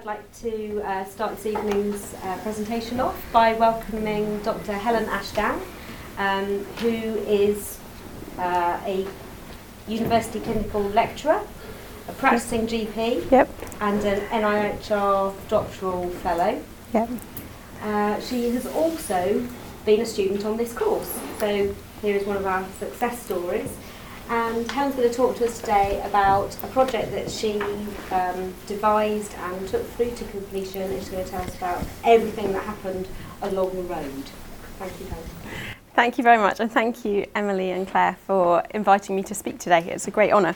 I'd like to uh, start this evening's uh, presentation off by welcoming Dr. Helen Ashdown, um, who is uh, a university clinical lecturer, a practicing GP, Yep. and an NIHR doctoral fellow. Yep. Uh, she has also been a student on this course. So here is one of our success stories. And Helen's going to talk to us today about a project that she um, devised and took through to completion. And she's going to tell us about everything that happened along the road. Thank you, Helen. Thank you very much, and thank you, Emily and Claire, for inviting me to speak today. It's a great honour.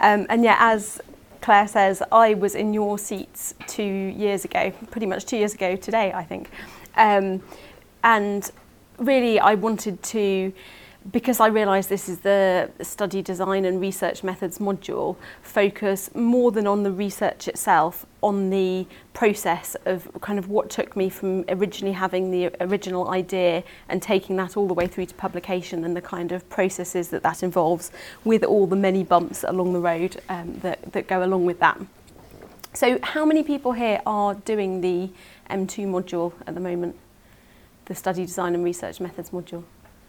Um, and yeah, as Claire says, I was in your seats two years ago, pretty much two years ago today, I think. Um, and really, I wanted to, because I realise this is the study design and research methods module, focus more than on the research itself, on the process of kind of what took me from originally having the original idea and taking that all the way through to publication and the kind of processes that that involves with all the many bumps along the road um, that, that go along with that. So how many people here are doing the M2 module at the moment? The study design and research methods module?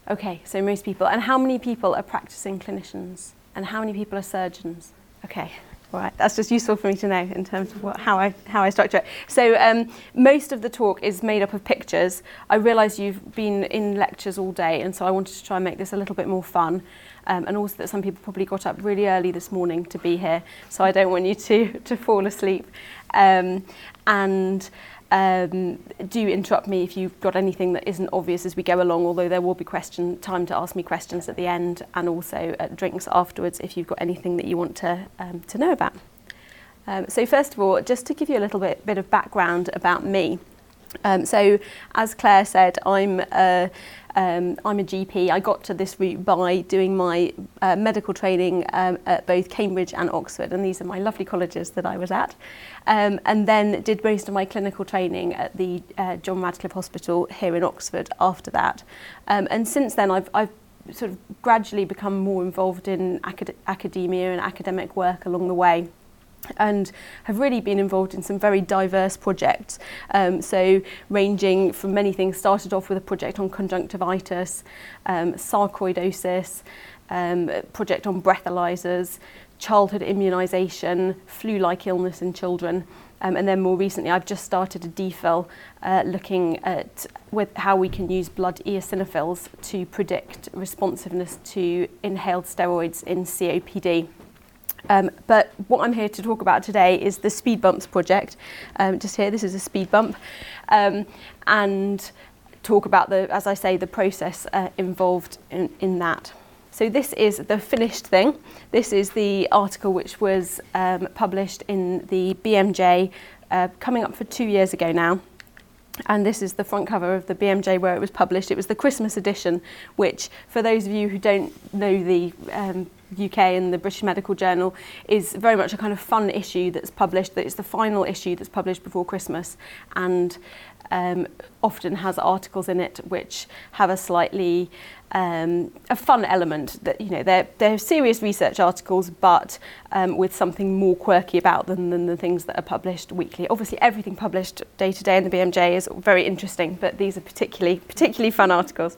Okay, so most people. And how many people are practicing clinicians? And how many people are surgeons? Okay. All right, that's just useful for me to know in terms of what, how I how I structure it. So um, most of the talk is made up of pictures. I realise you've been in lectures all day, and so I wanted to try and make this a little bit more fun, um, and also that some people probably got up really early this morning to be here, so I don't want you to to fall asleep. Um, and um, do interrupt me if you've got anything that isn't obvious as we go along, although there will be question time to ask me questions at the end and also at drinks afterwards if you've got anything that you want to, um, to know about. Um, so first of all, just to give you a little bit, bit of background about me, Um, so, as Claire said, I'm a, um, I'm a GP. I got to this route by doing my uh, medical training um, at both Cambridge and Oxford, and these are my lovely colleges that I was at. Um, and then did most of my clinical training at the uh, John Radcliffe Hospital here in Oxford after that. Um, and since then, I've, I've sort of gradually become more involved in acad academia and academic work along the way. And have really been involved in some very diverse projects. Um, so ranging from many things, started off with a project on conjunctivitis, um, sarcoidosis, um, a project on breathalyzers, childhood immunisation, flu-like illness in children. Um, and then more recently, I've just started a DPhil uh, looking at with how we can use blood eosinophils to predict responsiveness to inhaled steroids in COPD. Um, but what I'm here to talk about today is the Speed Bumps project. Um, just here, this is a speed bump. Um, and talk about the, as I say, the process uh, involved in, in that. So this is the finished thing. This is the article which was um, published in the BMJ uh, coming up for two years ago now. And this is the front cover of the BMJ where it was published. It was the Christmas edition, which, for those of you who don't know the um, UK and the British Medical Journal, is very much a kind of fun issue that's published. That it's the final issue that's published before Christmas, and um, often has articles in it which have a slightly um, a fun element that you know they're they're serious research articles but um, with something more quirky about them than the things that are published weekly obviously everything published day to day in the BMJ is very interesting but these are particularly particularly fun articles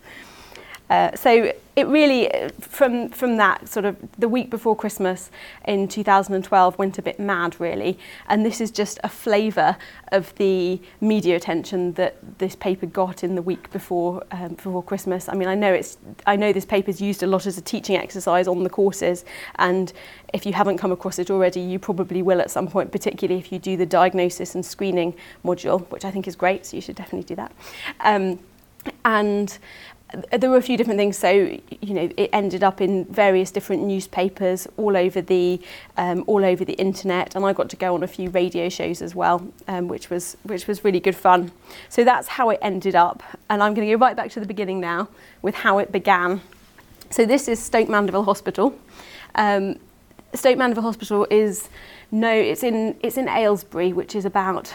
uh, so it really, from from that sort of the week before Christmas in 2012, went a bit mad really, and this is just a flavour of the media attention that this paper got in the week before um, before Christmas. I mean, I know it's I know this paper is used a lot as a teaching exercise on the courses, and if you haven't come across it already, you probably will at some point, particularly if you do the diagnosis and screening module, which I think is great. So you should definitely do that. Um, and there were a few different things. So, you know, it ended up in various different newspapers all over the um, all over the internet, and I got to go on a few radio shows as well, um, which was which was really good fun. So that's how it ended up, and I'm going to go right back to the beginning now with how it began. So this is Stoke Mandeville Hospital. Um, Stoke Mandeville Hospital is no, it's in it's in Aylesbury, which is about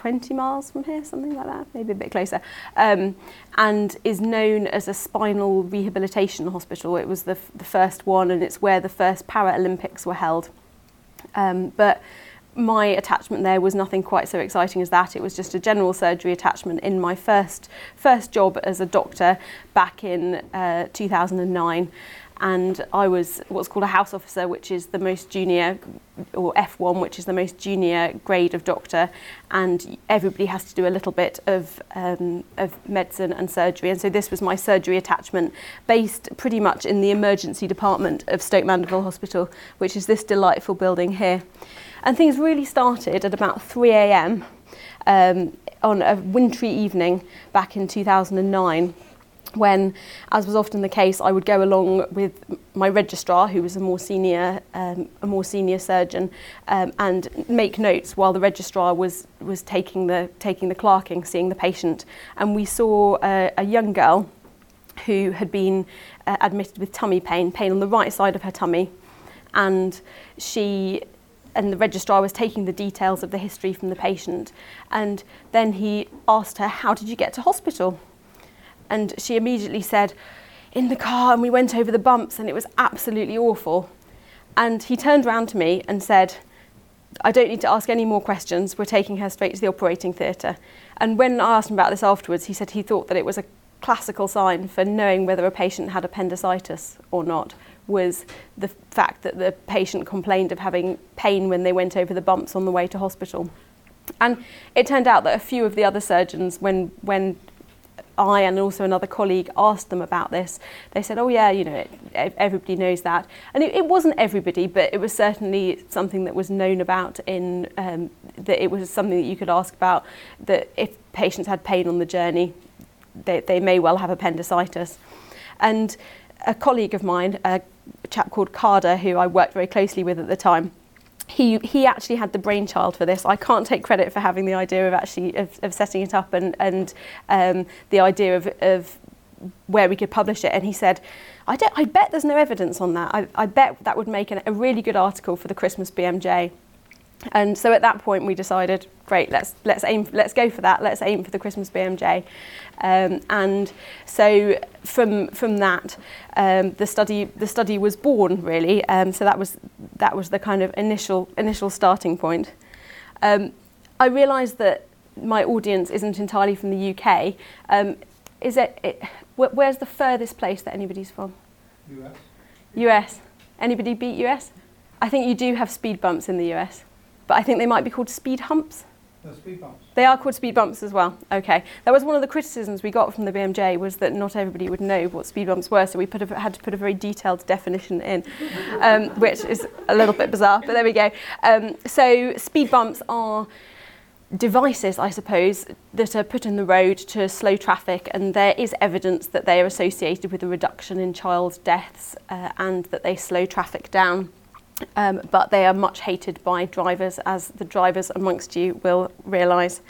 20 miles from here, something like that, maybe a bit closer, um, and is known as a spinal rehabilitation hospital. It was the, the first one, and it's where the first Paralympics were held. Um, but my attachment there was nothing quite so exciting as that. It was just a general surgery attachment in my first first job as a doctor back in uh, 2009. And I was what's called a house officer, which is the most junior, or F1, which is the most junior grade of doctor, and everybody has to do a little bit of um, of medicine and surgery. And so this was my surgery attachment, based pretty much in the emergency department of Stoke Mandeville Hospital, which is this delightful building here. And things really started at about 3 a.m. Um, on a wintry evening back in 2009 when, as was often the case, I would go along with my registrar, who was a more senior, um, a more senior surgeon, um, and make notes while the registrar was was taking the taking the clerking, seeing the patient. And we saw a, a young girl who had been uh, admitted with tummy pain, pain on the right side of her tummy, and she and the registrar was taking the details of the history from the patient. And then he asked her how did you get to hospital and she immediately said, in the car, and we went over the bumps, and it was absolutely awful. And he turned around to me and said, I don't need to ask any more questions. We're taking her straight to the operating theatre. And when I asked him about this afterwards, he said he thought that it was a classical sign for knowing whether a patient had appendicitis or not was the fact that the patient complained of having pain when they went over the bumps on the way to hospital. And it turned out that a few of the other surgeons, when, when I and also another colleague asked them about this, they said, oh yeah, you know, everybody knows that. And it, it wasn't everybody, but it was certainly something that was known about in, um, that it was something that you could ask about, that if patients had pain on the journey, they, they may well have appendicitis. And a colleague of mine, a chap called Carter, who I worked very closely with at the time, he he actually had the brainchild for this. I can't take credit for having the idea of actually of, of setting it up and and um, the idea of of where we could publish it. And he said, I don't. I bet there's no evidence on that. I, I bet that would make an, a really good article for the Christmas BMJ. And so at that point we decided, great, let's let's aim, let's go for that. Let's aim for the Christmas BMJ. Um, and so from from that, um, the study the study was born really. Um, so that was that was the kind of initial initial starting point. Um, I realised that my audience isn't entirely from the UK. Um, is it, it wh- where's the furthest place that anybody's from? US. US. Anybody beat US? I think you do have speed bumps in the US but I think they might be called speed humps. No, speed bumps. They are called speed bumps as well. Okay. That was one of the criticisms we got from the BMJ was that not everybody would know what speed bumps were, so we put a, had to put a very detailed definition in, um, which is a little bit bizarre, but there we go. Um, so speed bumps are devices, I suppose, that are put in the road to slow traffic, and there is evidence that they are associated with a reduction in child deaths uh, and that they slow traffic down. Um, but they are much hated by drivers, as the drivers amongst you will realise.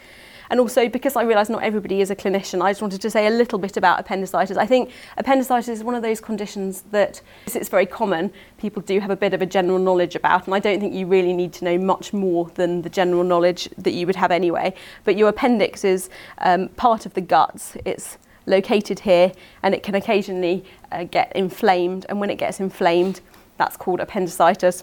And also, because I realise not everybody is a clinician, I just wanted to say a little bit about appendicitis. I think appendicitis is one of those conditions that it's very common. People do have a bit of a general knowledge about, and I don't think you really need to know much more than the general knowledge that you would have anyway. But your appendix is um, part of the guts. It's located here, and it can occasionally uh, get inflamed. And when it gets inflamed, that's called appendicitis.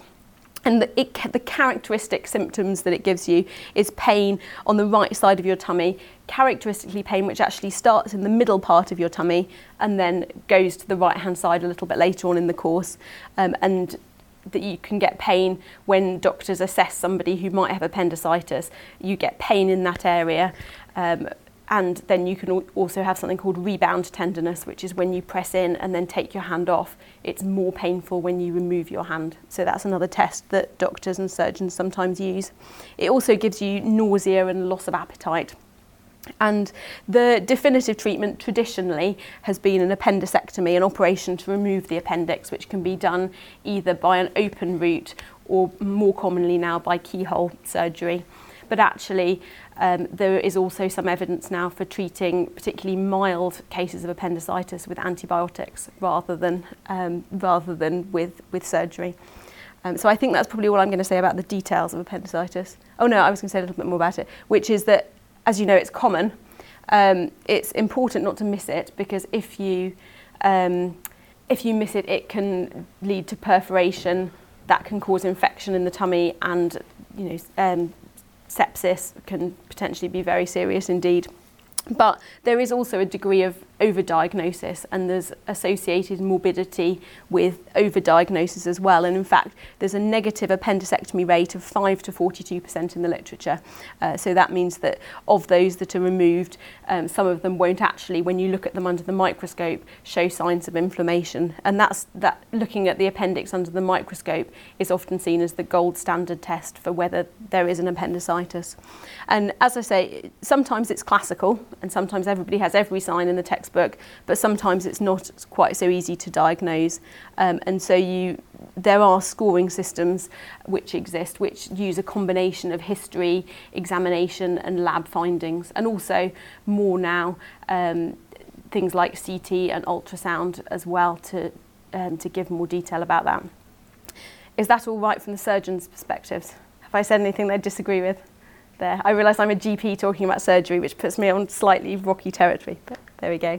And the, it, the characteristic symptoms that it gives you is pain on the right side of your tummy, characteristically pain which actually starts in the middle part of your tummy and then goes to the right hand side a little bit later on in the course. Um, and that you can get pain when doctors assess somebody who might have appendicitis. You get pain in that area. Um, and then you can also have something called rebound tenderness, which is when you press in and then take your hand off. It's more painful when you remove your hand. So that's another test that doctors and surgeons sometimes use. It also gives you nausea and loss of appetite. And the definitive treatment traditionally has been an appendicectomy, an operation to remove the appendix, which can be done either by an open route or more commonly now by keyhole surgery. But actually, um, there is also some evidence now for treating particularly mild cases of appendicitis with antibiotics rather than, um, rather than with, with surgery. Um, so I think that's probably all I'm going to say about the details of appendicitis. Oh no, I was going to say a little bit more about it, which is that, as you know, it's common. Um, it's important not to miss it because if you, um, if you miss it, it can lead to perforation that can cause infection in the tummy and you know um, sepsis can potentially be very serious indeed. But there is also a degree of overdiagnosis and there's associated morbidity with overdiagnosis as well. And in fact, there's a negative appendicectomy rate of 5 to 42% in the literature. Uh, so that means that of those that are removed, um, some of them won't actually, when you look at them under the microscope, show signs of inflammation. And that's that looking at the appendix under the microscope is often seen as the gold standard test for whether there is an appendicitis. And as I say, sometimes it's classical and sometimes everybody has every sign in the textbook, but sometimes it's not quite so easy to diagnose. Um, and so you, there are scoring systems which exist, which use a combination of history, examination, and lab findings, and also more now um, things like CT and ultrasound as well to um, to give more detail about that. Is that all right from the surgeon's perspectives? Have I said anything they disagree with? There, I realise I'm a GP talking about surgery, which puts me on slightly rocky territory. But there we go.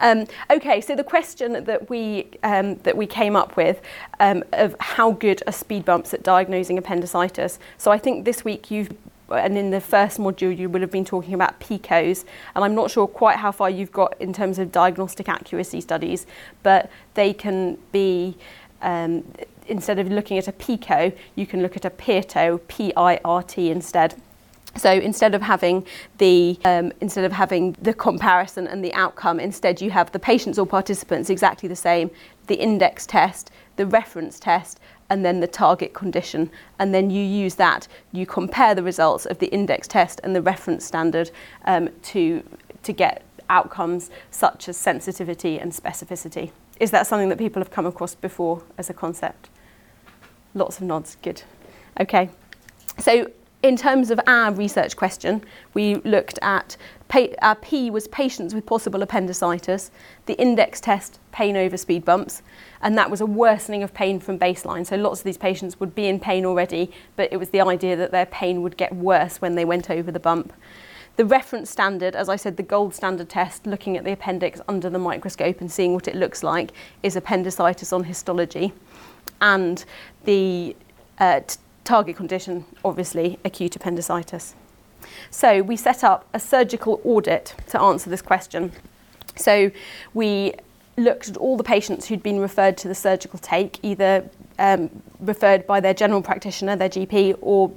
Um, okay, so the question that we um, that we came up with um, of how good are speed bumps at diagnosing appendicitis. So I think this week you've and in the first module you would have been talking about PICOs and I'm not sure quite how far you've got in terms of diagnostic accuracy studies but they can be um, instead of looking at a PICO you can look at a PIRTO P-I-R-T instead so instead of having the um, instead of having the comparison and the outcome, instead you have the patients or participants exactly the same, the index test, the reference test, and then the target condition. And then you use that, you compare the results of the index test and the reference standard um, to, to get outcomes such as sensitivity and specificity. Is that something that people have come across before as a concept? Lots of nods, good. Okay. So in terms of our research question, we looked at our P was patients with possible appendicitis, the index test pain over speed bumps, and that was a worsening of pain from baseline. So lots of these patients would be in pain already, but it was the idea that their pain would get worse when they went over the bump. The reference standard, as I said, the gold standard test, looking at the appendix under the microscope and seeing what it looks like, is appendicitis on histology. And the uh, target condition, obviously, acute appendicitis. So we set up a surgical audit to answer this question. So we looked at all the patients who'd been referred to the surgical take, either um, referred by their general practitioner, their GP, or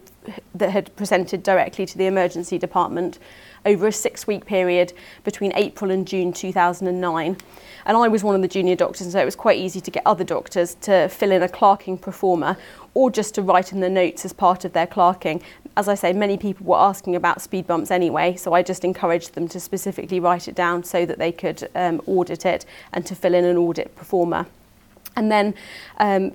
that had presented directly to the emergency department over a six-week period between April and June 2009. And I was one of the junior doctors, so it was quite easy to get other doctors to fill in a clerking performer or just to write in the notes as part of their clerking. As I say, many people were asking about speed bumps anyway, so I just encouraged them to specifically write it down so that they could um, audit it and to fill in an audit performer. And then um,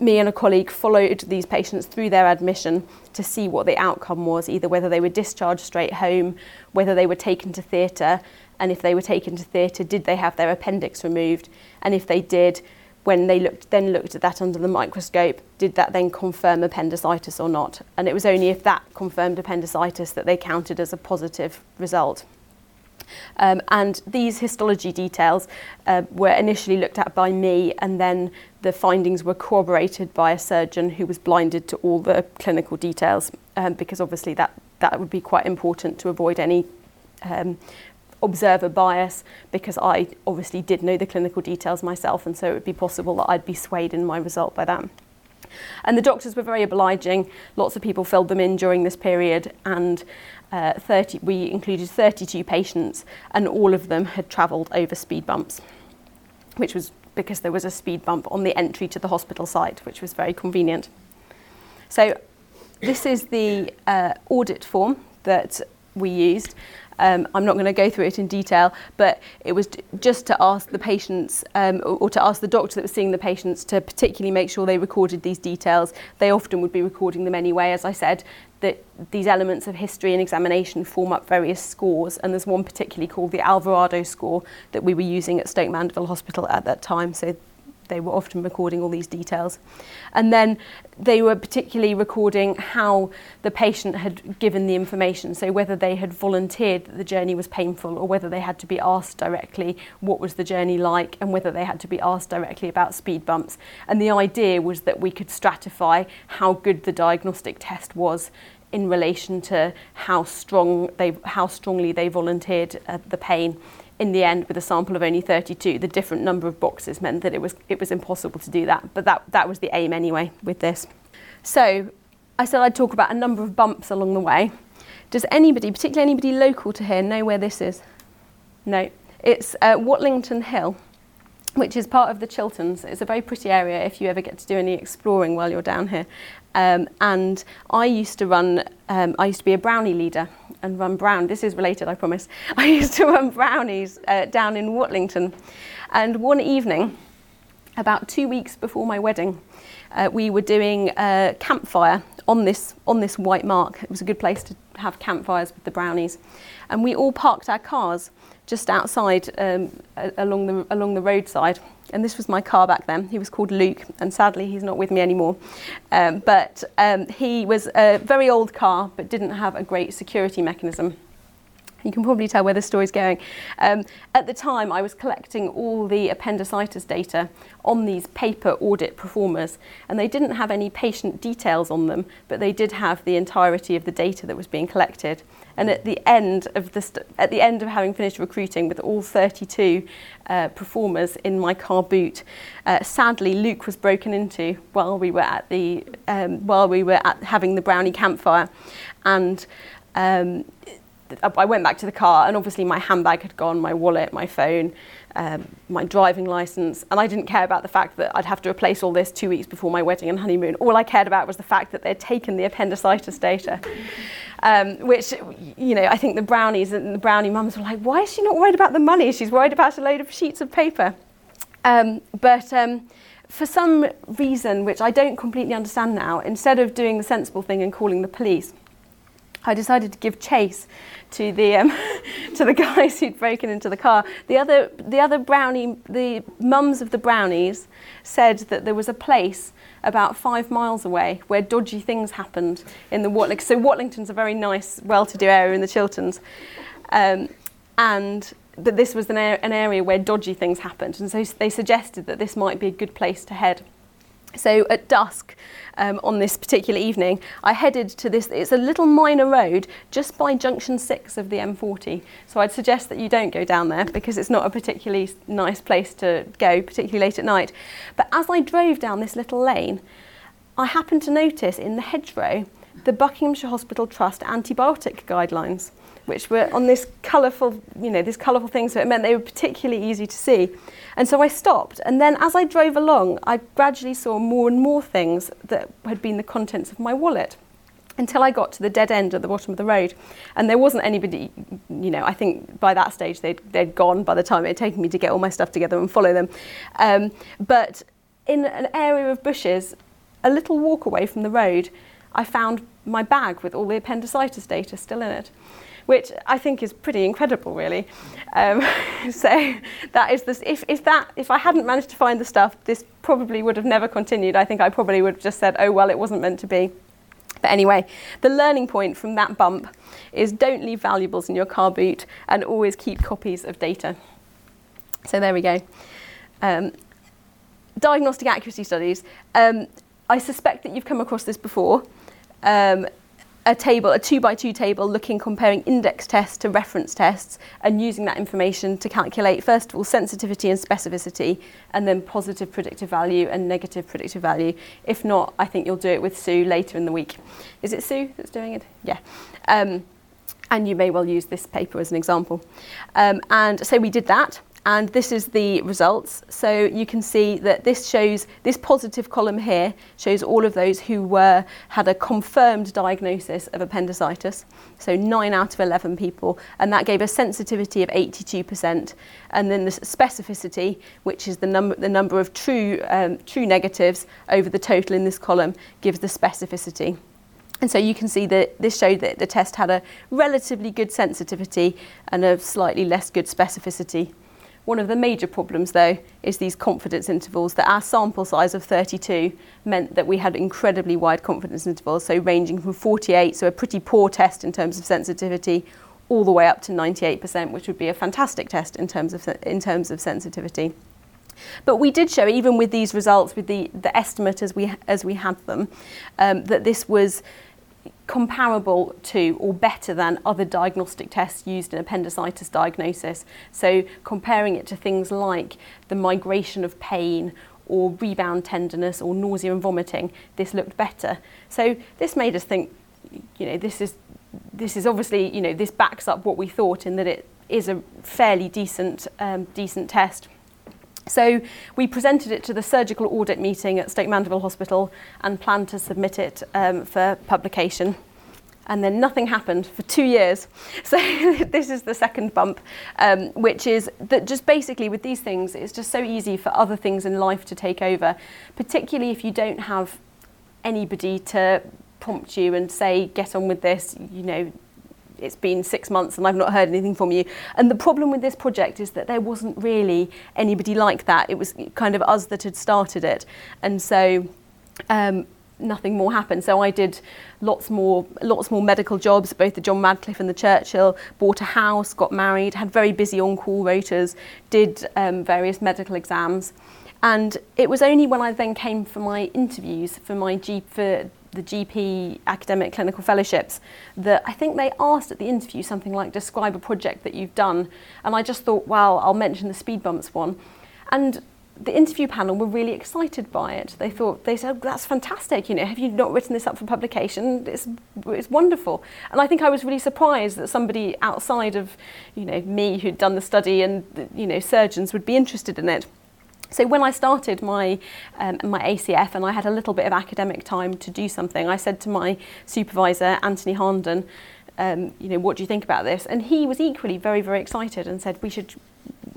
me and a colleague followed these patients through their admission to see what the outcome was, either whether they were discharged straight home, whether they were taken to theatre, and if they were taken to theatre, did they have their appendix removed? And if they did, when they looked, then looked at that under the microscope, did that then confirm appendicitis or not? And it was only if that confirmed appendicitis that they counted as a positive result. Um, and these histology details uh, were initially looked at by me, and then the findings were corroborated by a surgeon who was blinded to all the clinical details, um, because obviously that, that would be quite important to avoid any um, observer bias because I obviously did know the clinical details myself and so it would be possible that I'd be swayed in my result by that. And the doctors were very obliging. Lots of people filled them in during this period and uh, 30, we included 32 patients and all of them had travelled over speed bumps, which was because there was a speed bump on the entry to the hospital site, which was very convenient. So this is the uh, audit form that we used. Um, I'm not going to go through it in detail, but it was just to ask the patients um, or to ask the doctor that was seeing the patients to particularly make sure they recorded these details. They often would be recording them anyway, as I said, that these elements of history and examination form up various scores, and there's one particularly called the Alvarado score that we were using at Stoke Mandeville Hospital at that time. So they were often recording all these details. And then they were particularly recording how the patient had given the information, so whether they had volunteered that the journey was painful or whether they had to be asked directly what was the journey like and whether they had to be asked directly about speed bumps. And the idea was that we could stratify how good the diagnostic test was in relation to how strong they how strongly they volunteered uh, the pain in the end with a sample of only 32 the different number of boxes meant that it was it was impossible to do that. But that that was the aim anyway with this. So I said I'd talk about a number of bumps along the way. Does anybody particularly anybody local to here know where this is? No. It's uh, Watlington Hill which is part of the Chilterns. It's a very pretty area if you ever get to do any exploring while you're down here. Um, and I used to run, um, I used to be a brownie leader and run brown. This is related, I promise. I used to run brownies uh, down in Watlington. And one evening, about two weeks before my wedding, uh, we were doing a campfire on this, on this white mark. It was a good place to have campfires with the brownies. And we all parked our cars just outside um, along, the, along the roadside. And this was my car back then. He was called Luke, and sadly he's not with me anymore. Um, but um, he was a very old car, but didn't have a great security mechanism. You can probably tell where the story's going. Um, at the time, I was collecting all the appendicitis data on these paper audit proformas, and they didn't have any patient details on them, but they did have the entirety of the data that was being collected. And at the end of the at the end of having finished recruiting with all 32 uh, performers in my car boot, uh, sadly Luke was broken into while we were at the um, while we were at having the brownie campfire, and. Um, I went back to the car and obviously my handbag had gone, my wallet, my phone, um, my driving license, and I didn't care about the fact that I'd have to replace all this two weeks before my wedding and honeymoon. All I cared about was the fact that they'd taken the appendicitis data, um, which, you know, I think the brownies and the brownie mums were like, why is she not worried about the money? She's worried about a load of sheets of paper. Um, but um, for some reason, which I don't completely understand now, instead of doing the sensible thing and calling the police, I decided to give chase to the um, to the guys who'd broken into the car. The other the other brownie the mums of the brownies said that there was a place about five miles away where dodgy things happened in the Watlington. So Watlington's a very nice, well-to-do area in the Chilterns, um, and that this was an, an area where dodgy things happened, and so they suggested that this might be a good place to head. So at dusk um, on this particular evening, I headed to this, it's a little minor road just by junction 6 of the M40. So I'd suggest that you don't go down there because it's not a particularly nice place to go, particularly late at night. But as I drove down this little lane, I happened to notice in the hedgerow the Buckinghamshire Hospital Trust antibiotic guidelines which were on this colourful, you know, this colourful thing, so it meant they were particularly easy to see. And so I stopped, and then as I drove along, I gradually saw more and more things that had been the contents of my wallet until I got to the dead end at the bottom of the road. And there wasn't anybody, you know, I think by that stage they'd, they'd gone by the time it had taken me to get all my stuff together and follow them. Um, but in an area of bushes, a little walk away from the road, I found my bag with all the appendicitis data still in it which I think is pretty incredible, really. Um, so that is this. If, if that if I hadn't managed to find the stuff, this probably would have never continued. I think I probably would have just said, oh well, it wasn't meant to be. But anyway, the learning point from that bump is don't leave valuables in your car boot and always keep copies of data. So there we go. Um, diagnostic accuracy studies. Um, I suspect that you've come across this before. Um, a table, a two by two table looking, comparing index tests to reference tests and using that information to calculate, first of all, sensitivity and specificity, and then positive predictive value and negative predictive value. If not, I think you'll do it with Sue later in the week. Is it Sue that's doing it? Yeah. Um, and you may well use this paper as an example. Um, and so we did that. And this is the results. So you can see that this shows, this positive column here shows all of those who were, had a confirmed diagnosis of appendicitis. So 9 out of 11 people. And that gave a sensitivity of 82%. And then the specificity, which is the, number the number of true, um, true negatives over the total in this column, gives the specificity. And so you can see that this showed that the test had a relatively good sensitivity and a slightly less good specificity One of the major problems, though, is these confidence intervals, that our sample size of 32 meant that we had incredibly wide confidence intervals, so ranging from 48, so a pretty poor test in terms of sensitivity, all the way up to 98%, which would be a fantastic test in terms of, in terms of sensitivity. But we did show, even with these results, with the, the estimate as we, as we had them, um, that this was comparable to or better than other diagnostic tests used in appendicitis diagnosis. So comparing it to things like the migration of pain or rebound tenderness or nausea and vomiting, this looked better. So this made us think, you know, this is this is obviously, you know, this backs up what we thought in that it is a fairly decent um, decent test. So we presented it to the surgical audit meeting at Stoke Mandeville Hospital and planned to submit it um, for publication. And then nothing happened for two years. So this is the second bump, um, which is that just basically with these things, it's just so easy for other things in life to take over, particularly if you don't have anybody to prompt you and say, get on with this, you know, it's been six months and I've not heard anything from you. And the problem with this project is that there wasn't really anybody like that. It was kind of us that had started it. And so um, nothing more happened. So I did lots more, lots more medical jobs, both the John Radcliffe and the Churchill, bought a house, got married, had very busy on-call rotas, did um, various medical exams. And it was only when I then came for my interviews for my G, for the GP academic clinical fellowships that I think they asked at the interview something like describe a project that you've done. And I just thought well I'll mention the speed bumps one. And the interview panel were really excited by it. They thought they said that's fantastic you know have you not written this up for publication? It's it's wonderful. And I think I was really surprised that somebody outside of you know me who'd done the study and you know surgeons would be interested in it So when I started my um, my ACF and I had a little bit of academic time to do something, I said to my supervisor, Anthony Harnden, um, you know, what do you think about this? And he was equally very, very excited and said we should,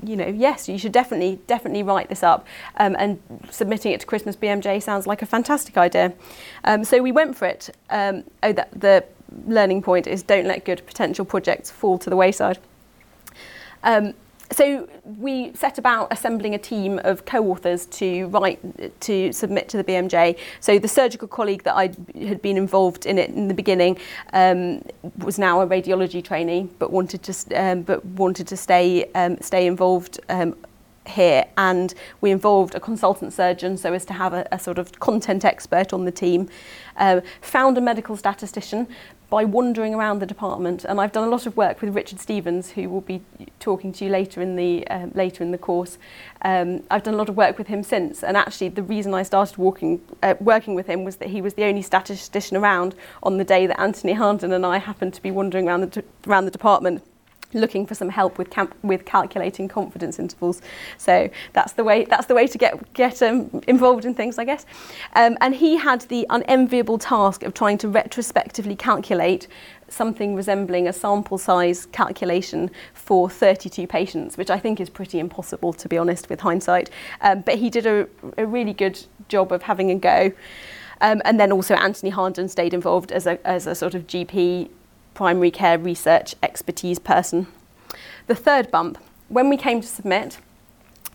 you know, yes, you should definitely, definitely write this up. Um, and submitting it to Christmas BMJ sounds like a fantastic idea. Um, so we went for it. Um, oh, the learning point is don't let good potential projects fall to the wayside. Um, so we set about assembling a team of co-authors to write to submit to the BMJ. So the surgical colleague that I had been involved in it in the beginning um, was now a radiology trainee, but wanted to um, but wanted to stay um, stay involved. Um, here and we involved a consultant surgeon so as to have a, a sort of content expert on the team um, found a medical statistician by wandering around the department. And I've done a lot of work with Richard Stevens, who will be talking to you later in the, um, later in the course. Um, I've done a lot of work with him since. And actually, the reason I started walking, uh, working with him was that he was the only statistician around on the day that Anthony Harnden and I happened to be wandering around the, around the department. Looking for some help with camp with calculating confidence intervals. So that's the way that's the way to get get um, involved in things I guess. Um, and he had the unenviable task of trying to retrospectively calculate something resembling a sample size calculation for 32 patients which I think is pretty impossible to be honest with hindsight. Um, but he did a, a really good job of having a go. Um, and then also Anthony Harnden stayed involved as a, as a sort of GP primary care research expertise person. The third bump, when we came to submit,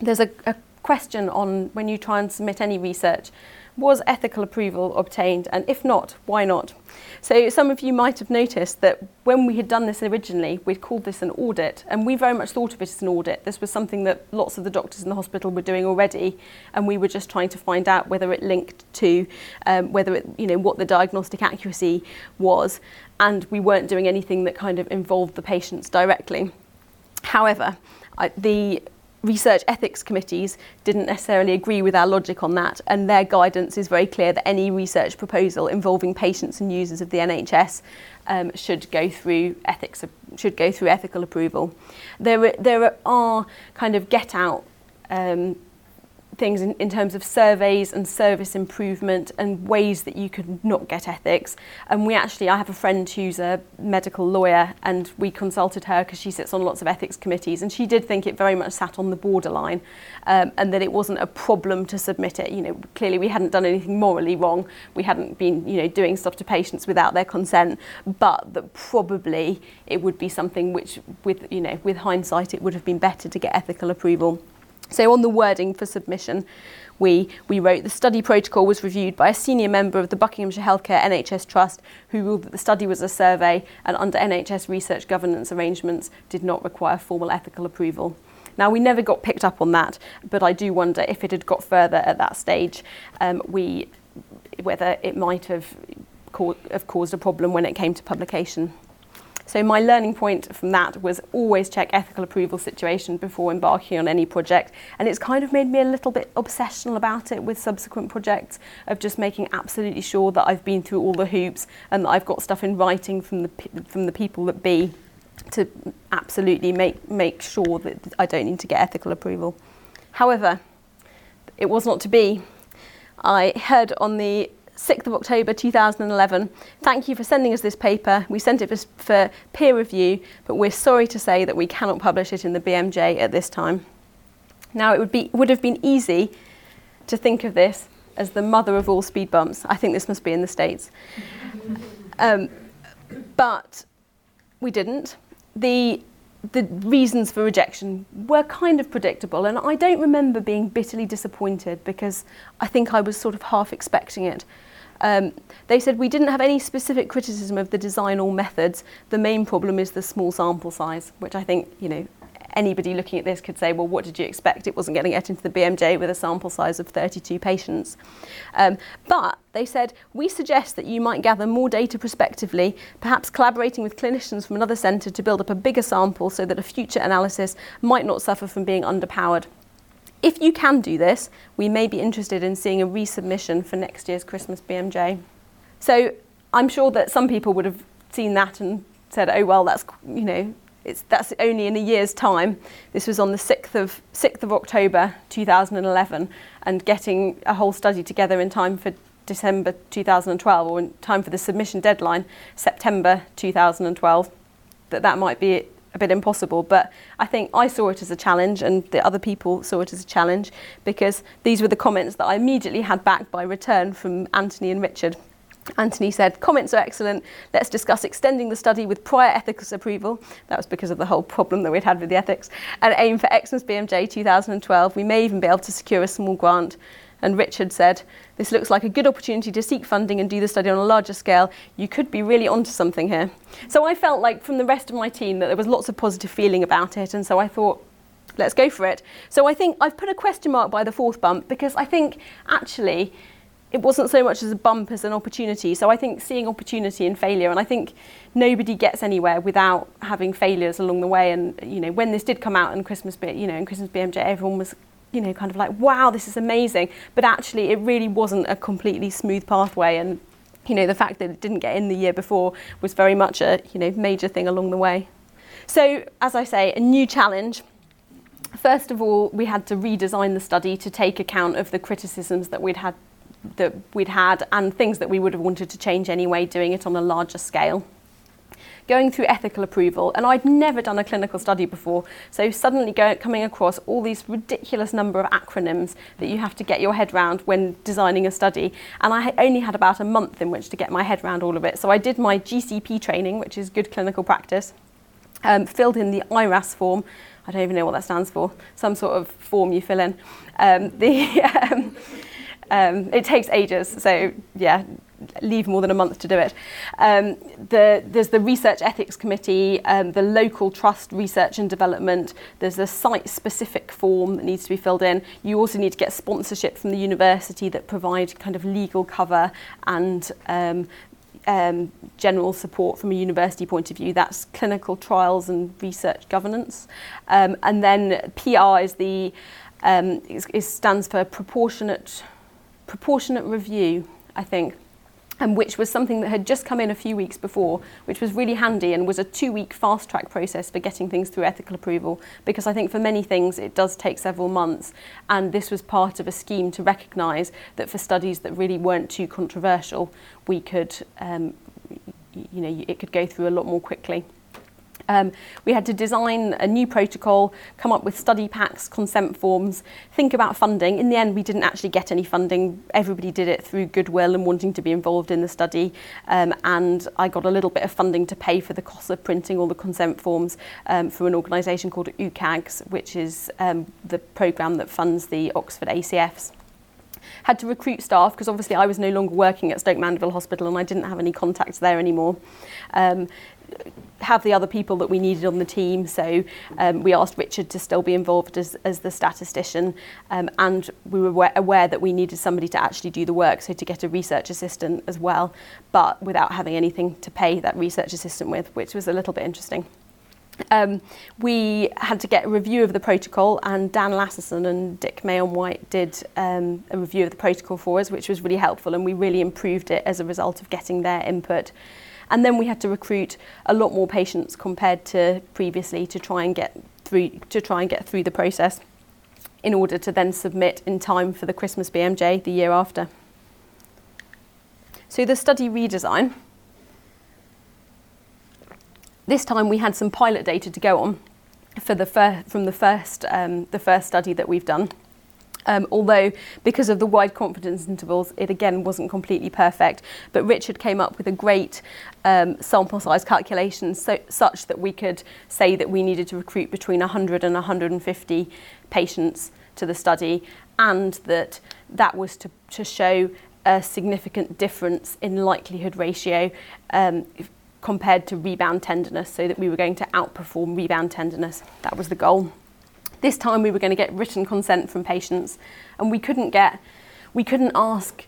there's a, a question on when you try and submit any research, was ethical approval obtained and if not, why not? So some of you might have noticed that when we had done this originally, we'd called this an audit and we very much thought of it as an audit. This was something that lots of the doctors in the hospital were doing already and we were just trying to find out whether it linked to um, whether it, you know, what the diagnostic accuracy was and we weren't doing anything that kind of involved the patients directly. However, I, the research ethics committees didn't necessarily agree with our logic on that and their guidance is very clear that any research proposal involving patients and users of the NHS um, should go through ethics should go through ethical approval. There there are kind of get out um, things in, in terms of surveys and service improvement and ways that you could not get ethics. And we actually, I have a friend who's a medical lawyer, and we consulted her because she sits on lots of ethics committees, and she did think it very much sat on the borderline, um, and that it wasn't a problem to submit it. You know, clearly we hadn't done anything morally wrong, we hadn't been, you know, doing stuff to patients without their consent, but that probably it would be something which, with, you know, with hindsight, it would have been better to get ethical approval. So on the wording for submission, we, we wrote the study protocol was reviewed by a senior member of the Buckinghamshire Healthcare NHS Trust who ruled that the study was a survey and under NHS research governance arrangements did not require formal ethical approval. Now, we never got picked up on that, but I do wonder if it had got further at that stage, um, we, whether it might have, have caused a problem when it came to publication. So my learning point from that was always check ethical approval situation before embarking on any project. And it's kind of made me a little bit obsessional about it with subsequent projects of just making absolutely sure that I've been through all the hoops and that I've got stuff in writing from the from the people that be to absolutely make make sure that I don't need to get ethical approval. However, it was not to be. I heard on the 6th of October 2011. Thank you for sending us this paper. We sent it for peer review, but we're sorry to say that we cannot publish it in the BMJ at this time. Now, it would, be, would have been easy to think of this as the mother of all speed bumps. I think this must be in the States. Um, but we didn't. The the reasons for rejection were kind of predictable, and I don't remember being bitterly disappointed because I think I was sort of half expecting it. Um, they said we didn't have any specific criticism of the design or methods. The main problem is the small sample size, which I think, you know, anybody looking at this could say, well, what did you expect? It wasn't to get into the BMJ with a sample size of 32 patients. Um, but they said, we suggest that you might gather more data prospectively, perhaps collaborating with clinicians from another centre to build up a bigger sample so that a future analysis might not suffer from being underpowered. If you can do this, we may be interested in seeing a resubmission for next year's Christmas BMJ. So I'm sure that some people would have seen that and said, oh, well, that's, you know, it's, that's only in a year's time. This was on the 6th of, 6th of October 2011, and getting a whole study together in time for December 2012, or in time for the submission deadline, September 2012, that that might be a bit impossible. But I think I saw it as a challenge, and the other people saw it as a challenge because these were the comments that I immediately had back by return from Anthony and Richard. Anthony said, comments are excellent. Let's discuss extending the study with prior ethics approval. That was because of the whole problem that we'd had with the ethics. And aim for Xmas BMJ 2012. We may even be able to secure a small grant. And Richard said, This looks like a good opportunity to seek funding and do the study on a larger scale. You could be really onto something here. So I felt like from the rest of my team that there was lots of positive feeling about it. And so I thought, let's go for it. So I think I've put a question mark by the fourth bump because I think actually it wasn't so much as a bump as an opportunity. So I think seeing opportunity and failure, and I think nobody gets anywhere without having failures along the way. And you know, when this did come out in Christmas, you know, in Christmas BMJ, everyone was you know, kind of like, wow, this is amazing. But actually, it really wasn't a completely smooth pathway. And, you know, the fact that it didn't get in the year before was very much a, you know, major thing along the way. So, as I say, a new challenge. First of all, we had to redesign the study to take account of the criticisms that we'd had that we'd had and things that we would have wanted to change anyway, doing it on a larger scale going through ethical approval, and I'd never done a clinical study before, so suddenly go, coming across all these ridiculous number of acronyms that you have to get your head round when designing a study, and I only had about a month in which to get my head around all of it. So I did my GCP training, which is good clinical practice, um, filled in the IRAS form. I don't even know what that stands for. Some sort of form you fill in. Um, the um, um, it takes ages, so yeah, leave more than a month to do it. Um, the, there's the Research Ethics Committee, um, the local trust research and development, there's a site-specific form that needs to be filled in. You also need to get sponsorship from the university that provide kind of legal cover and um, um, general support from a university point of view. That's clinical trials and research governance. Um, and then PR is the um, stands for proportionate proportionate review, I think. And which was something that had just come in a few weeks before, which was really handy and was a two week fast track process for getting things through ethical approval. Because I think for many things it does take several months, and this was part of a scheme to recognise that for studies that really weren't too controversial, we could, um, you know, it could go through a lot more quickly. Um, we had to design a new protocol, come up with study packs, consent forms, think about funding. In the end, we didn't actually get any funding. Everybody did it through goodwill and wanting to be involved in the study. Um, and I got a little bit of funding to pay for the cost of printing all the consent forms um, for an organisation called UCAGS, which is um, the programme that funds the Oxford ACFs had to recruit staff because obviously I was no longer working at Stoke Mandeville Hospital and I didn't have any contacts there anymore. Um, have the other people that we needed on the team. So um, we asked Richard to still be involved as, as the statistician, um, and we were aware that we needed somebody to actually do the work, so to get a research assistant as well, but without having anything to pay that research assistant with, which was a little bit interesting. Um, we had to get a review of the protocol, and Dan Lasserson and Dick Mayon White did um, a review of the protocol for us, which was really helpful, and we really improved it as a result of getting their input. And then we had to recruit a lot more patients compared to previously to try and get through to try and get through the process in order to then submit in time for the Christmas BMJ the year after. So the study redesign. This time we had some pilot data to go on for the fir- from the first um, the first study that we've done. Um, although, because of the wide confidence intervals, it again wasn't completely perfect. But Richard came up with a great um, sample size calculation so, such that we could say that we needed to recruit between 100 and 150 patients to the study, and that that was to, to show a significant difference in likelihood ratio um, compared to rebound tenderness, so that we were going to outperform rebound tenderness. That was the goal. This time we were going to get written consent from patients and we couldn't get, we couldn't ask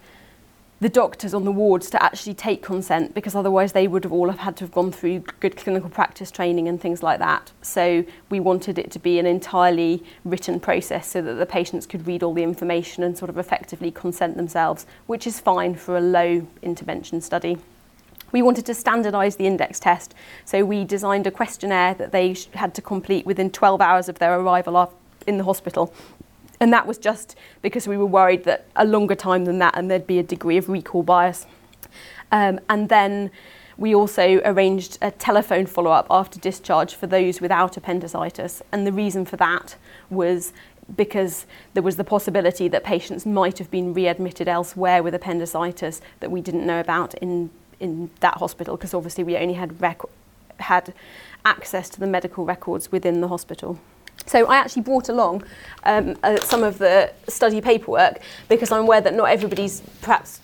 the doctors on the wards to actually take consent because otherwise they would have all have had to have gone through good clinical practice training and things like that. So we wanted it to be an entirely written process so that the patients could read all the information and sort of effectively consent themselves, which is fine for a low intervention study. We wanted to standardise the index test, so we designed a questionnaire that they had to complete within 12 hours of their arrival in the hospital. And that was just because we were worried that a longer time than that and there'd be a degree of recall bias. Um, and then we also arranged a telephone follow up after discharge for those without appendicitis. And the reason for that was because there was the possibility that patients might have been readmitted elsewhere with appendicitis that we didn't know about in in that hospital because obviously we only had rec- had access to the medical records within the hospital. So I actually brought along um, uh, some of the study paperwork because I'm aware that not everybody's perhaps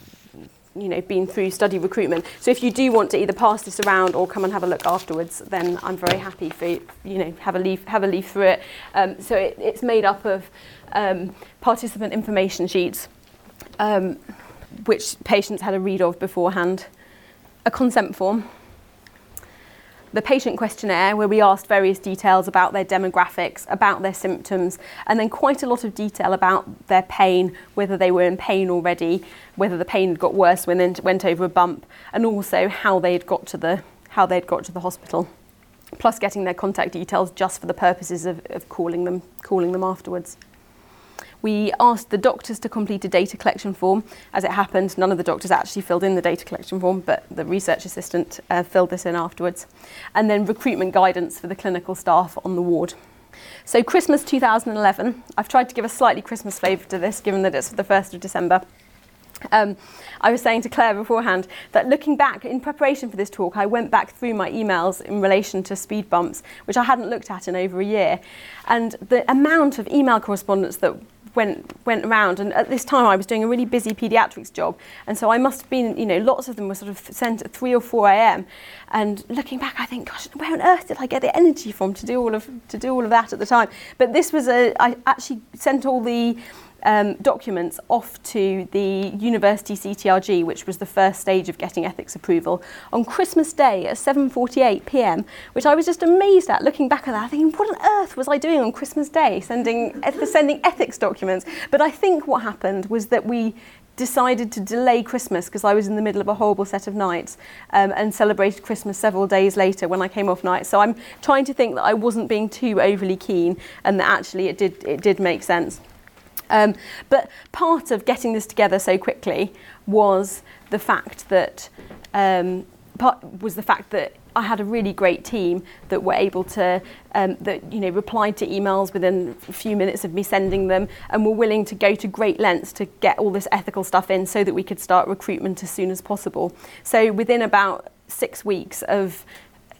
you know been through study recruitment. So if you do want to either pass this around or come and have a look afterwards, then I'm very happy for you know have a leaf have a leaf through it. Um, so it, it's made up of um, participant information sheets, um, which patients had a read of beforehand a consent form, the patient questionnaire where we asked various details about their demographics, about their symptoms, and then quite a lot of detail about their pain, whether they were in pain already, whether the pain had got worse when they went over a bump, and also how they'd got to the how they'd got to the hospital. Plus getting their contact details just for the purposes of, of calling them calling them afterwards. We asked the doctors to complete a data collection form. As it happened, none of the doctors actually filled in the data collection form, but the research assistant uh, filled this in afterwards. And then recruitment guidance for the clinical staff on the ward. So Christmas 2011, I've tried to give a slightly Christmas flavour to this, given that it's the 1st of December. Um, I was saying to Claire beforehand that looking back in preparation for this talk, I went back through my emails in relation to speed bumps, which I hadn't looked at in over a year. And the amount of email correspondence that went went around. And at this time I was doing a really busy pediatrics job. And so I must have been you know lots of them were sort of sent at 3 or 4 a.m. and looking back I think gosh where on earth did I get the energy from to do all of to do all of that at the time? But this was a I actually sent all the um, documents off to the University CTRG, which was the first stage of getting ethics approval, on Christmas Day at 7:48 p.m., which I was just amazed at looking back at that, thinking, what on earth was I doing on Christmas Day, sending sending ethics documents? But I think what happened was that we decided to delay Christmas because I was in the middle of a horrible set of nights um, and celebrated Christmas several days later when I came off night. So I'm trying to think that I wasn't being too overly keen and that actually it did it did make sense. Um, but part of getting this together so quickly was the fact that um, part was the fact that I had a really great team that were able to um, that you know replied to emails within a few minutes of me sending them and were willing to go to great lengths to get all this ethical stuff in so that we could start recruitment as soon as possible. So within about six weeks of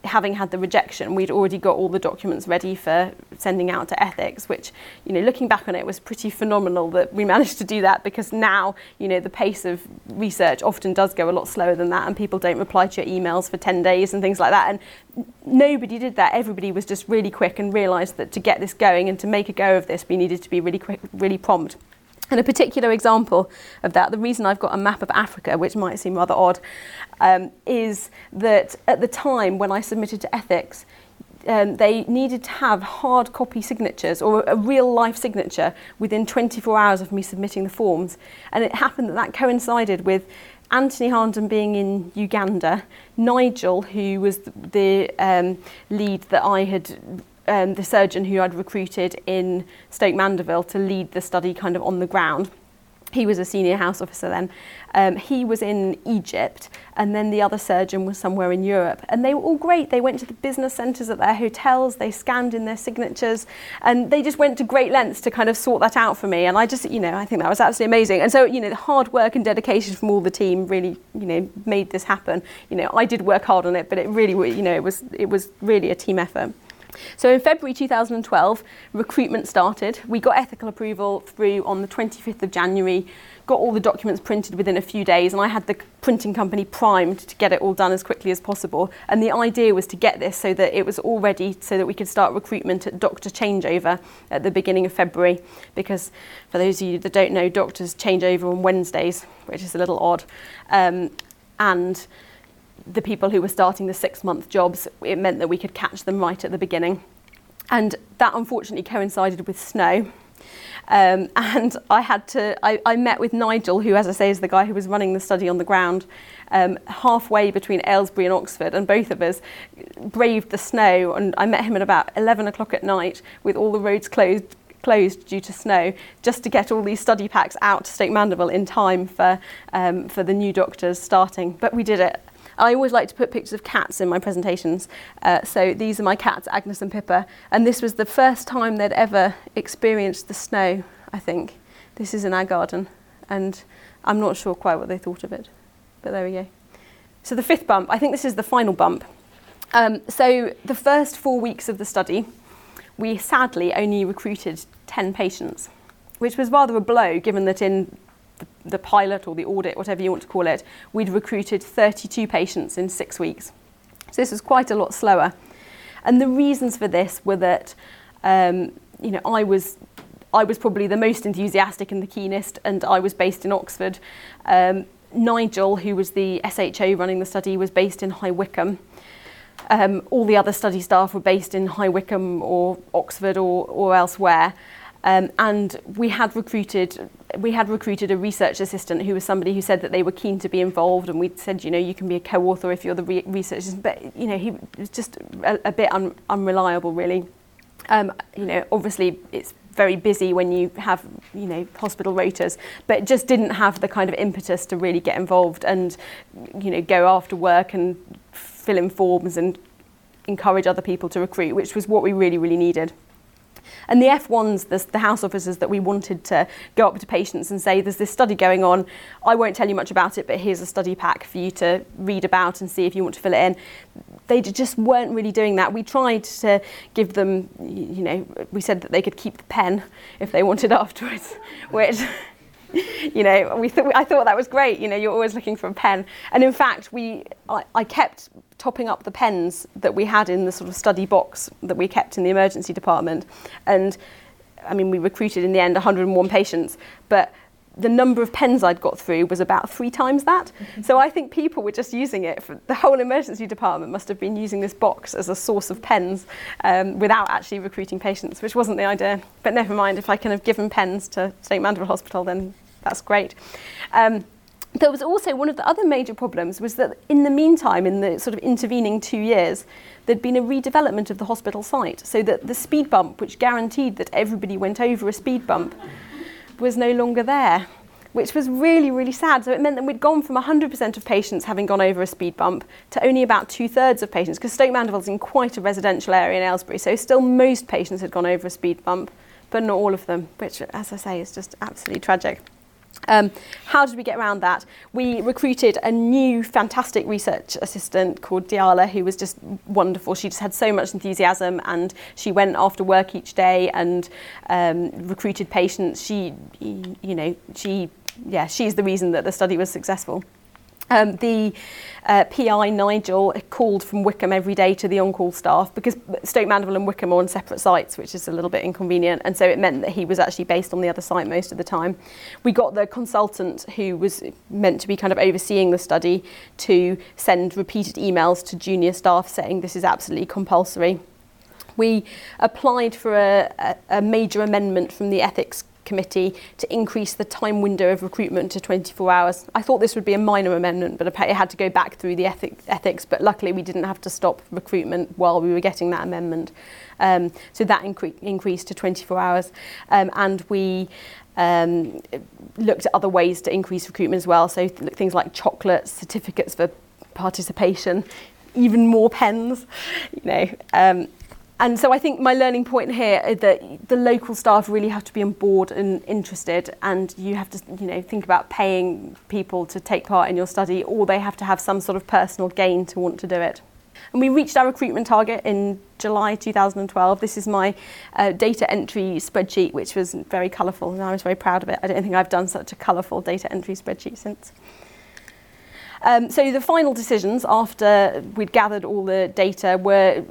having had the rejection, we'd already got all the documents ready for sending out to ethics, which, you know, looking back on it was pretty phenomenal that we managed to do that because now, you know, the pace of research often does go a lot slower than that and people don't reply to your emails for 10 days and things like that. And nobody did that. Everybody was just really quick and realised that to get this going and to make a go of this, we needed to be really quick, really prompt. And a particular example of that, the reason I've got a map of Africa, which might seem rather odd, um, is that at the time when I submitted to ethics, um, they needed to have hard copy signatures or a real life signature within 24 hours of me submitting the forms. And it happened that that coincided with Anthony Harnden being in Uganda, Nigel, who was the um, lead that I had um, the surgeon who I'd recruited in Stoke Mandeville to lead the study kind of on the ground. He was a senior house officer then. Um, he was in Egypt, and then the other surgeon was somewhere in Europe. And they were all great. They went to the business centres at their hotels, they scanned in their signatures, and they just went to great lengths to kind of sort that out for me. And I just, you know, I think that was absolutely amazing. And so, you know, the hard work and dedication from all the team really, you know, made this happen. You know, I did work hard on it, but it really, you know, it was, it was really a team effort. So in February 2012, recruitment started. We got ethical approval through on the 25th of January, got all the documents printed within a few days, and I had the printing company primed to get it all done as quickly as possible. And the idea was to get this so that it was all ready so that we could start recruitment at doctor changeover at the beginning of February. Because for those of you that don't know, doctors change over on Wednesdays, which is a little odd. Um, and the people who were starting the six month jobs, it meant that we could catch them right at the beginning. And that unfortunately coincided with snow. Um, and I had to, I, I, met with Nigel, who, as I say, is the guy who was running the study on the ground, um, halfway between Aylesbury and Oxford, and both of us braved the snow. And I met him at about 11 o'clock at night with all the roads closed closed due to snow just to get all these study packs out to Stoke Mandeville in time for um, for the new doctors starting but we did it I always like to put pictures of cats in my presentations. Uh, so these are my cats, Agnes and Pippa. And this was the first time they'd ever experienced the snow, I think. This is in our garden. And I'm not sure quite what they thought of it. But there we go. So the fifth bump, I think this is the final bump. Um, so the first four weeks of the study, we sadly only recruited 10 patients, which was rather a blow given that in the, pilot or the audit, whatever you want to call it, we'd recruited 32 patients in six weeks. So this was quite a lot slower. And the reasons for this were that, um, you know, I was I was probably the most enthusiastic and the keenest, and I was based in Oxford. Um, Nigel, who was the SHO running the study, was based in High Wycombe. Um, all the other study staff were based in High Wycombe or Oxford or, or elsewhere. Um, and we had recruited we had recruited a research assistant who was somebody who said that they were keen to be involved and we said you know you can be a co-author if you're the re- but you know he was just a, a bit un- unreliable really. Um, you know obviously it's very busy when you have you know hospital rotas but just didn't have the kind of impetus to really get involved and you know go after work and fill in forms and encourage other people to recruit which was what we really really needed and the F1s, the, the house officers that we wanted to go up to patients and say, there's this study going on, I won't tell you much about it, but here's a study pack for you to read about and see if you want to fill it in. They just weren't really doing that. We tried to give them, you know, we said that they could keep the pen if they wanted afterwards, which you know, we th- I thought that was great. You know, you're always looking for a pen. And in fact, we, I, I kept topping up the pens that we had in the sort of study box that we kept in the emergency department. And I mean, we recruited in the end 101 patients, but the number of pens I'd got through was about three times that. Mm-hmm. So I think people were just using it. For, the whole emergency department must have been using this box as a source of pens um, without actually recruiting patients, which wasn't the idea. But never mind, if I can have given pens to St Mandeville Hospital, then that's great. Um, there was also one of the other major problems was that in the meantime, in the sort of intervening two years, there'd been a redevelopment of the hospital site so that the speed bump, which guaranteed that everybody went over a speed bump, was no longer there, which was really, really sad. So it meant that we'd gone from 100% of patients having gone over a speed bump to only about two thirds of patients, because Stoke Mandeville's in quite a residential area in Aylesbury, so still most patients had gone over a speed bump, but not all of them, which, as I say, is just absolutely tragic. Um, how did we get around that? We recruited a new fantastic research assistant called Diala, who was just wonderful. She just had so much enthusiasm and she went after work each day and um, recruited patients. She, you know, she, yeah, she's the reason that the study was successful. Um, the uh, PI Nigel uh, called from Wickham every day to the on-call staff because Stoke Mandeville and Wickham are on separate sites, which is a little bit inconvenient, and so it meant that he was actually based on the other site most of the time. We got the consultant who was meant to be kind of overseeing the study to send repeated emails to junior staff saying this is absolutely compulsory. We applied for a, a, a major amendment from the ethics committee to increase the time window of recruitment to 24 hours. I thought this would be a minor amendment, but it had to go back through the ethic, ethics, but luckily we didn't have to stop recruitment while we were getting that amendment. Um, so that incre- increased to 24 hours. Um, and we um, looked at other ways to increase recruitment as well. So th- things like chocolates, certificates for participation, even more pens, you know. Um, and so I think my learning point here is that the local staff really have to be on board and interested, and you have to, you know, think about paying people to take part in your study, or they have to have some sort of personal gain to want to do it. And we reached our recruitment target in July 2012. This is my uh, data entry spreadsheet, which was very colourful, and I was very proud of it. I don't think I've done such a colourful data entry spreadsheet since. Um, so the final decisions after we'd gathered all the data were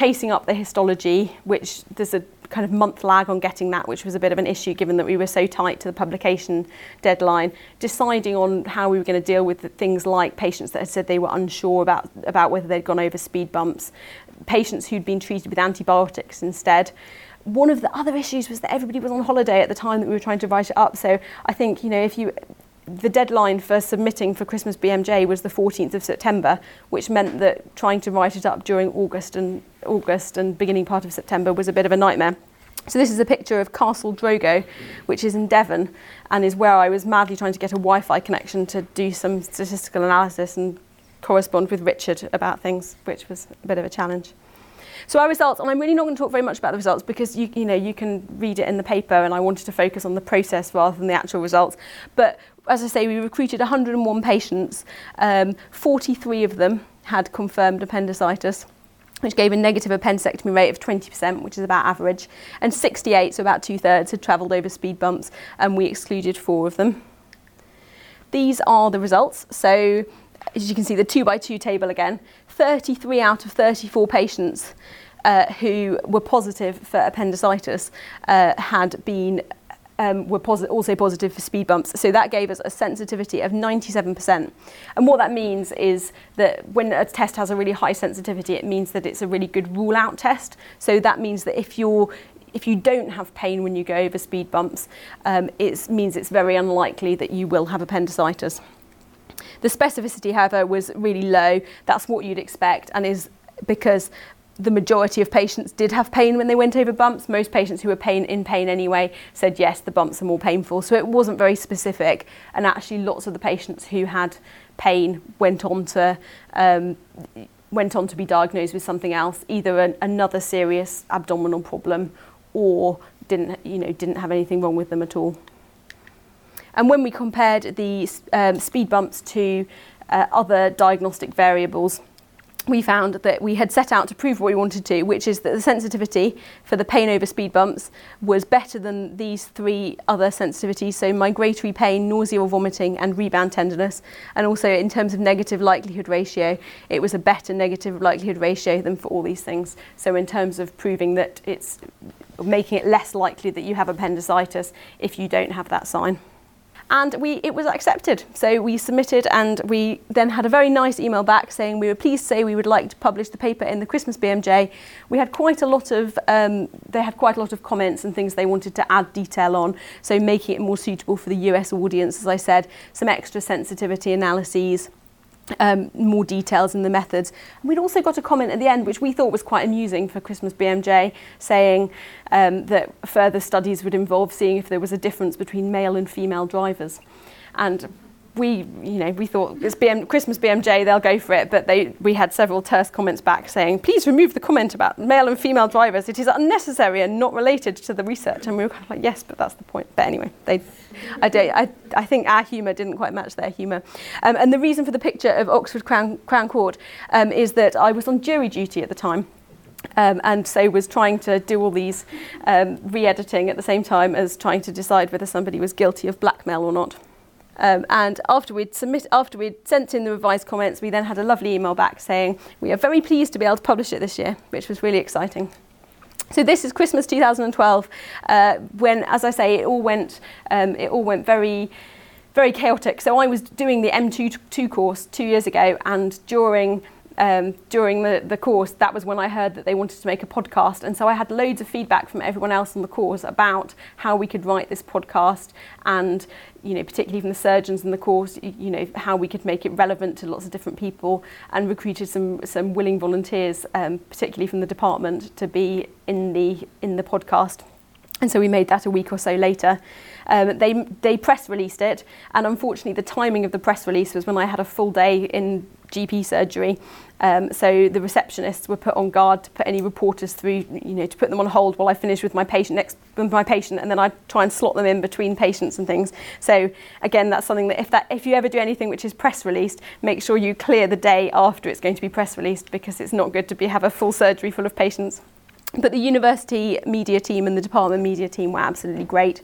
chasing up the histology, which there's a kind of month lag on getting that, which was a bit of an issue given that we were so tight to the publication deadline, deciding on how we were going to deal with things like patients that had said they were unsure about, about whether they'd gone over speed bumps, patients who'd been treated with antibiotics instead. One of the other issues was that everybody was on holiday at the time that we were trying to write it up. So I think, you know, if you the deadline for submitting for Christmas BMJ was the 14th of September, which meant that trying to write it up during August and August and beginning part of September was a bit of a nightmare. So this is a picture of Castle Drogo, which is in Devon, and is where I was madly trying to get a Wi-Fi connection to do some statistical analysis and correspond with Richard about things, which was a bit of a challenge. So our results, and I'm really not going to talk very much about the results because you, you know you can read it in the paper, and I wanted to focus on the process rather than the actual results. But as I say, we recruited 101 patients. Um, 43 of them had confirmed appendicitis which gave a negative appendectomy rate of 20%, which is about average, and 68, so about two thirds, had travelled over speed bumps, and we excluded four of them. These are the results. So, as you can see, the two by two table again 33 out of 34 patients uh, who were positive for appendicitis uh, had been um, were posi also positive for speed bumps. So that gave us a sensitivity of 97%. And what that means is that when a test has a really high sensitivity, it means that it's a really good rule out test. So that means that if you're if you don't have pain when you go over speed bumps, um, it means it's very unlikely that you will have appendicitis. The specificity, however, was really low. That's what you'd expect and is because the majority of patients did have pain when they went over bumps. Most patients who were pain in pain anyway said yes, the bumps are more painful. So it wasn't very specific, and actually, lots of the patients who had pain went on to um, went on to be diagnosed with something else, either an, another serious abdominal problem or didn't you know didn't have anything wrong with them at all. And when we compared the um, speed bumps to uh, other diagnostic variables we found that we had set out to prove what we wanted to, which is that the sensitivity for the pain over speed bumps was better than these three other sensitivities, so migratory pain, nausea or vomiting, and rebound tenderness. And also in terms of negative likelihood ratio, it was a better negative likelihood ratio than for all these things. So in terms of proving that it's making it less likely that you have appendicitis if you don't have that sign and we it was accepted. So we submitted and we then had a very nice email back saying we were pleased to say we would like to publish the paper in the Christmas BMJ. We had quite a lot of um, they had quite a lot of comments and things they wanted to add detail on, so making it more suitable for the US audience, as I said, some extra sensitivity analyses um, more details in the methods. And we'd also got a comment at the end, which we thought was quite amusing for Christmas BMJ, saying um, that further studies would involve seeing if there was a difference between male and female drivers. And we, you know, we thought it's BM, Christmas BMJ, they'll go for it. But they, we had several terse comments back saying, please remove the comment about male and female drivers. It is unnecessary and not related to the research. And we were kind of like, yes, but that's the point. But anyway, they, I, do, I, I think our humour didn't quite match their humour. Um, and the reason for the picture of Oxford Crown, Crown Court um, is that I was on jury duty at the time. Um, and so was trying to do all these um, re-editing at the same time as trying to decide whether somebody was guilty of blackmail or not. Um, and after we'd, submit, after we'd sent in the revised comments, we then had a lovely email back saying, we are very pleased to be able to publish it this year, which was really exciting. So this is Christmas 2012, uh, when, as I say, it all went, um, it all went very, very chaotic. So I was doing the M2 course two years ago, and during um, during the, the course, that was when I heard that they wanted to make a podcast. And so I had loads of feedback from everyone else on the course about how we could write this podcast and, you know, particularly from the surgeons in the course, you, you know, how we could make it relevant to lots of different people and recruited some, some willing volunteers, um, particularly from the department, to be in the, in the podcast. And so we made that a week or so later. Um, they, they press released it, and unfortunately, the timing of the press release was when I had a full day in GP surgery. Um, so the receptionists were put on guard to put any reporters through, you know, to put them on hold while I finished with my patient next with my patient, and then I try and slot them in between patients and things. So again, that's something that if that if you ever do anything which is press released, make sure you clear the day after it's going to be press released because it's not good to be have a full surgery full of patients. But the university media team and the department media team were absolutely great.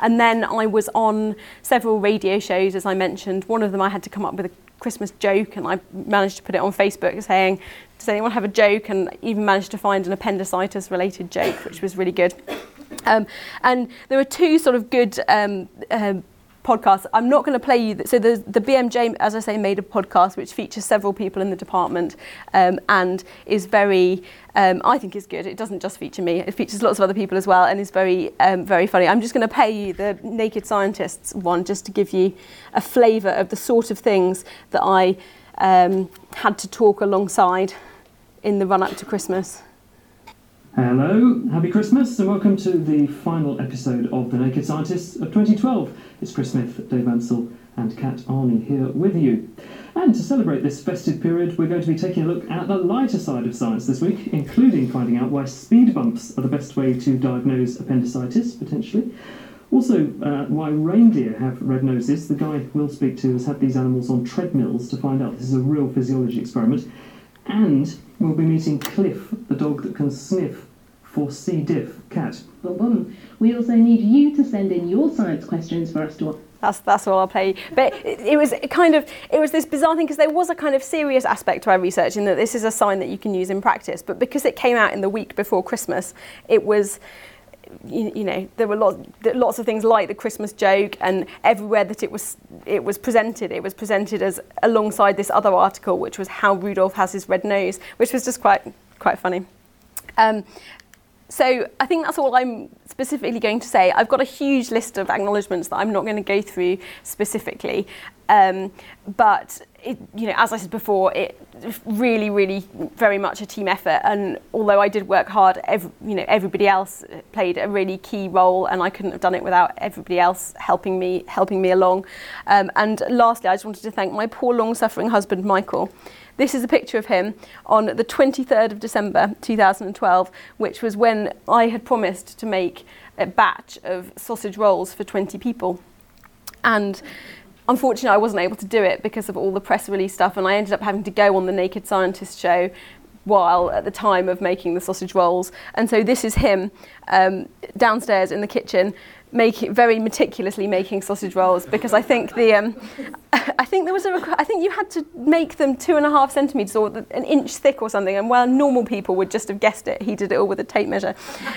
And then I was on several radio shows, as I mentioned. One of them I had to come up with a Christmas joke, and I managed to put it on Facebook saying, Does anyone have a joke? And even managed to find an appendicitis related joke, which was really good. Um, and there were two sort of good um, uh, podcast. I'm not going to play you. so the, the BMJ, as I say, made a podcast which features several people in the department um, and is very, um, I think is good. It doesn't just feature me. It features lots of other people as well and is very, um, very funny. I'm just going to play you the Naked Scientists one just to give you a flavour of the sort of things that I um, had to talk alongside in the run up to Christmas. Hello, happy Christmas, and welcome to the final episode of The Naked Scientists of 2012. It's Chris Smith, Dave Ansell, and Kat Arney here with you. And to celebrate this festive period, we're going to be taking a look at the lighter side of science this week, including finding out why speed bumps are the best way to diagnose appendicitis, potentially. Also, uh, why reindeer have red noses. The guy we'll speak to has had these animals on treadmills to find out this is a real physiology experiment. And we'll be meeting Cliff, the dog that can sniff for C. diff. Cat. Boom, boom. We also need you to send in your science questions for us to that's that's all I'll play. But it, it was kind of it was this bizarre thing because there was a kind of serious aspect to our research in that this is a sign that you can use in practice. But because it came out in the week before Christmas, it was. You, you know, there were lots, lots of things like the Christmas joke, and everywhere that it was, it was presented, it was presented as alongside this other article, which was how Rudolph has his red nose, which was just quite, quite funny. Um, so I think that's all I'm specifically going to say. I've got a huge list of acknowledgements that I'm not going to go through specifically, um, but it, you know, as I said before, it really, really very much a team effort. And although I did work hard, every, you know, everybody else played a really key role, and I couldn't have done it without everybody else helping me, helping me along. Um, and lastly, I just wanted to thank my poor, long-suffering husband, Michael. This is a picture of him on the 23rd of December 2012, which was when I had promised to make a batch of sausage rolls for 20 people. And unfortunately, I wasn't able to do it because of all the press release stuff, and I ended up having to go on the Naked Scientist show while at the time of making the sausage rolls. And so this is him um, downstairs in the kitchen making very meticulously making sausage rolls because I think the um, I think there was a requ- I think you had to make them two and a half centimeters or an inch thick or something. And while normal people would just have guessed it he did it all with a tape measure.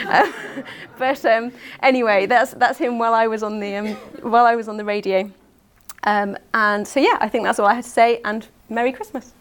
Uh, but um, anyway that's that's him while I was on the um, while I was on the radio. Um, and so yeah I think that's all I had to say and Merry Christmas